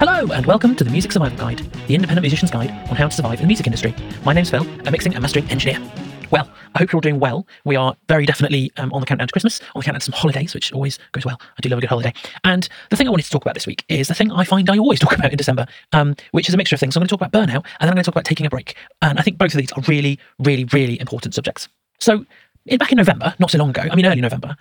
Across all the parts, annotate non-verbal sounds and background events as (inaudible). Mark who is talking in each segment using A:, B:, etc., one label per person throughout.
A: Hello, and welcome to the Music Survival Guide, the independent musician's guide on how to survive in the music industry. My name's Phil, a mixing and mastering engineer. Well, I hope you're all doing well. We are very definitely um, on the countdown to Christmas, on the countdown to some holidays, which always goes well. I do love a good holiday. And the thing I wanted to talk about this week is the thing I find I always talk (laughs) about in December, um, which is a mixture of things. So I'm going to talk about burnout, and then I'm going to talk about taking a break. And I think both of these are really, really, really important subjects. So back in November, not so long ago, I mean early November,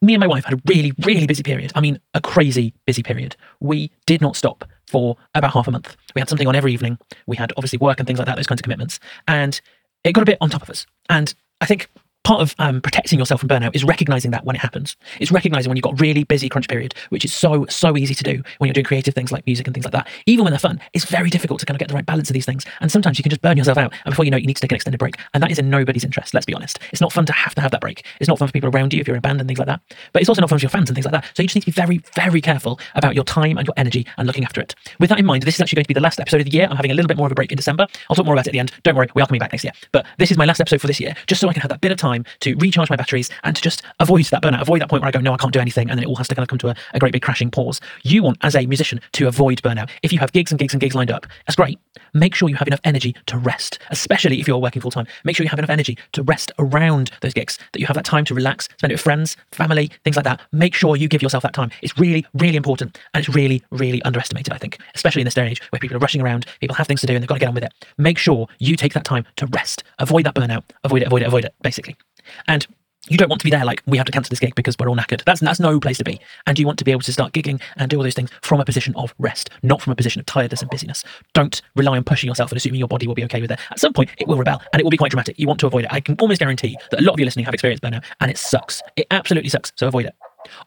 A: me and my wife had a really, really busy period. I mean, a crazy busy period. We did not stop for about half a month. We had something on every evening. We had obviously work and things like that, those kinds of commitments. And it got a bit on top of us. And I think part of um, protecting yourself from burnout is recognizing that when it happens. It's recognizing when you've got really busy crunch period, which is so, so easy to do when you're doing creative things like music and things like that. Even when they're fun, it's very difficult to kind of get the right balance of these things. And sometimes you can just burn yourself out. And before you know it, you need to take an extended break. And that is in nobody's interest, let's be honest. It's not fun to have to have that break. It's not fun for people around you if you're in a band and things like that. But it's also not fun for your fans and things like that. So you just need to be very, very careful about your time and your energy and looking after it. With that in mind, this is actually going to be the last episode of the year. I'm having a little bit more of a break in December. I'll talk more about it at the end. Don't worry, we are coming back next year. But this is my last episode for this year, just so I can have that bit of time to recharge my batteries and to just avoid that burnout, avoid that point where I go, no, I can't do anything, and then it all has to kind of come to a, a great big crashing pause. You want, as a musician, to avoid burnout. If you have gigs and gigs and gigs lined up, that's great. Make sure you have enough energy to rest, especially if you're working full time. Make sure you have enough energy to rest around those gigs, that you have that time to relax, spend it with friends, family, things like that. Make sure you give yourself that time. It's really, really important, and it's really, really underestimated, I think, especially in this day and age where people are rushing around, people have things to do, and they've got to get on with it. Make sure you take that time to rest, avoid that burnout, avoid it, avoid it, avoid it, basically. And you don't want to be there like we have to cancel this gig because we're all knackered. That's that's no place to be. And you want to be able to start gigging and do all those things from a position of rest, not from a position of tiredness and busyness. Don't rely on pushing yourself and assuming your body will be okay with it. At some point, it will rebel and it will be quite dramatic. You want to avoid it. I can almost guarantee that a lot of you listening have experienced burnout, and it sucks. It absolutely sucks. So avoid it.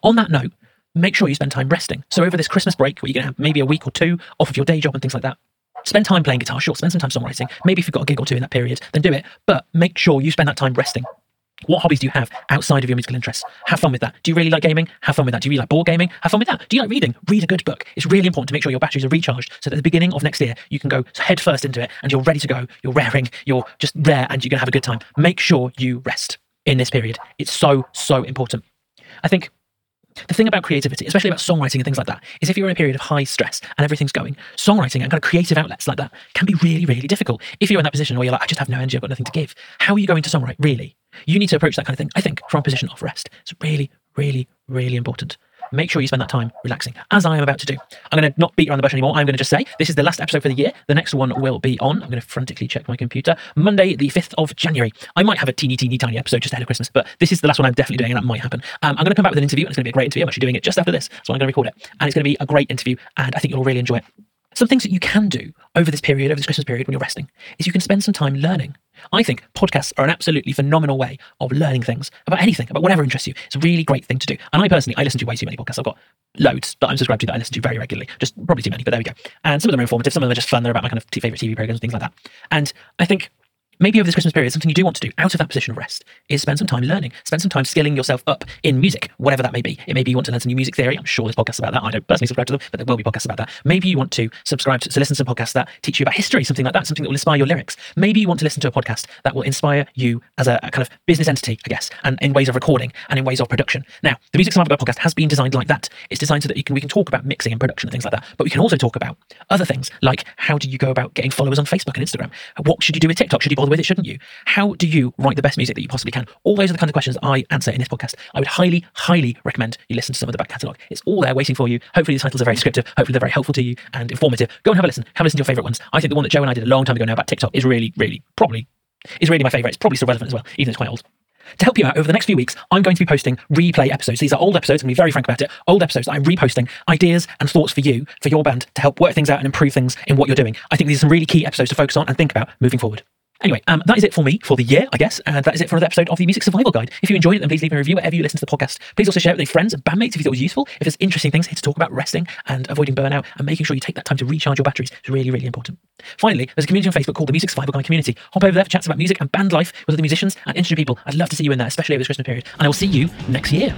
A: On that note, make sure you spend time resting. So over this Christmas break, where you're to have maybe a week or two off of your day job and things like that, spend time playing guitar. Sure, spend some time songwriting. Maybe if you've got a gig or two in that period, then do it. But make sure you spend that time resting. What hobbies do you have outside of your musical interests? Have fun with that. Do you really like gaming? Have fun with that. Do you really like board gaming? Have fun with that. Do you like reading? Read a good book. It's really important to make sure your batteries are recharged so that at the beginning of next year, you can go head first into it and you're ready to go. You're raring, you're just there and you're going to have a good time. Make sure you rest in this period. It's so, so important. I think the thing about creativity, especially about songwriting and things like that, is if you're in a period of high stress and everything's going, songwriting and kind of creative outlets like that can be really, really difficult. If you're in that position where you're like, I just have no energy, I've got nothing to give, how are you going to songwrite, really? You need to approach that kind of thing, I think, from a position of rest. It's really, really, really important. Make sure you spend that time relaxing, as I am about to do. I'm going to not beat around the bush anymore. I'm going to just say this is the last episode for the year. The next one will be on. I'm going to frantically check my computer. Monday, the 5th of January. I might have a teeny, teeny, tiny episode just ahead of Christmas, but this is the last one I'm definitely doing, and that might happen. Um, I'm going to come back with an interview, and it's going to be a great interview. I'm actually doing it just after this, so I'm going to record it, and it's going to be a great interview, and I think you'll really enjoy it. Some things that you can do over this period, over this Christmas period when you're resting, is you can spend some time learning. I think podcasts are an absolutely phenomenal way of learning things about anything, about whatever interests you. It's a really great thing to do. And I personally, I listen to way too many podcasts. I've got loads that I'm subscribed to that I listen to very regularly. Just probably too many, but there we go. And some of them are informative, some of them are just fun. They're about my kind of favorite TV programs and things like that. And I think maybe over this Christmas period, something you do want to do out of that position of rest is spend some time learning, spend some time skilling yourself up in music, whatever that may be. It may be you want to learn some new music theory. I'm sure there's podcasts about that. I don't personally subscribe to them, but there will be podcasts about that. Maybe you want to subscribe to, to listen to some podcasts that teach you about history, something like that, something that will inspire your lyrics. Maybe you want to listen to a podcast that will inspire you as a, a kind of business entity, I guess, and in ways of recording and in ways of production. Now, the Music Survival podcast has been designed like that. It's designed so that can we can talk about mixing and production and things like that, but we can also talk about other things like how do you go about getting followers on Facebook and Instagram? What should you do with TikTok? Should you bother with it? Shouldn't you? How do you write the best music that you possibly can? All those are the kinds of questions I answer in this podcast. I would highly, highly recommend you listen to some of the back catalogue. It's all there waiting for you. Hopefully, the titles are very descriptive. Hopefully, they're very helpful to you and informative. Go and have a listen. Have a listen to your favourite ones. I think the one that Joe and I did a long time ago now about TikTok is really, really, probably, is really my favourite. It's probably still relevant as well, even though it's quite old. To help you out over the next few weeks, I'm going to be posting replay episodes. These are old episodes, I'm going to be very frank about it. Old episodes that I'm reposting ideas and thoughts for you, for your band, to help work things out and improve things in what you're doing. I think these are some really key episodes to focus on and think about moving forward. Anyway, um, that is it for me for the year, I guess, and that is it for another episode of the Music Survival Guide. If you enjoyed it, then please leave a review wherever you listen to the podcast. Please also share it with your friends and bandmates if you thought it was useful. If there's interesting things here to talk about resting and avoiding burnout and making sure you take that time to recharge your batteries is really, really important. Finally, there's a community on Facebook called the Music Survival Guide Community. Hop over there for chats about music and band life with other musicians and interesting people. I'd love to see you in there, especially over this Christmas period. And I will see you next year.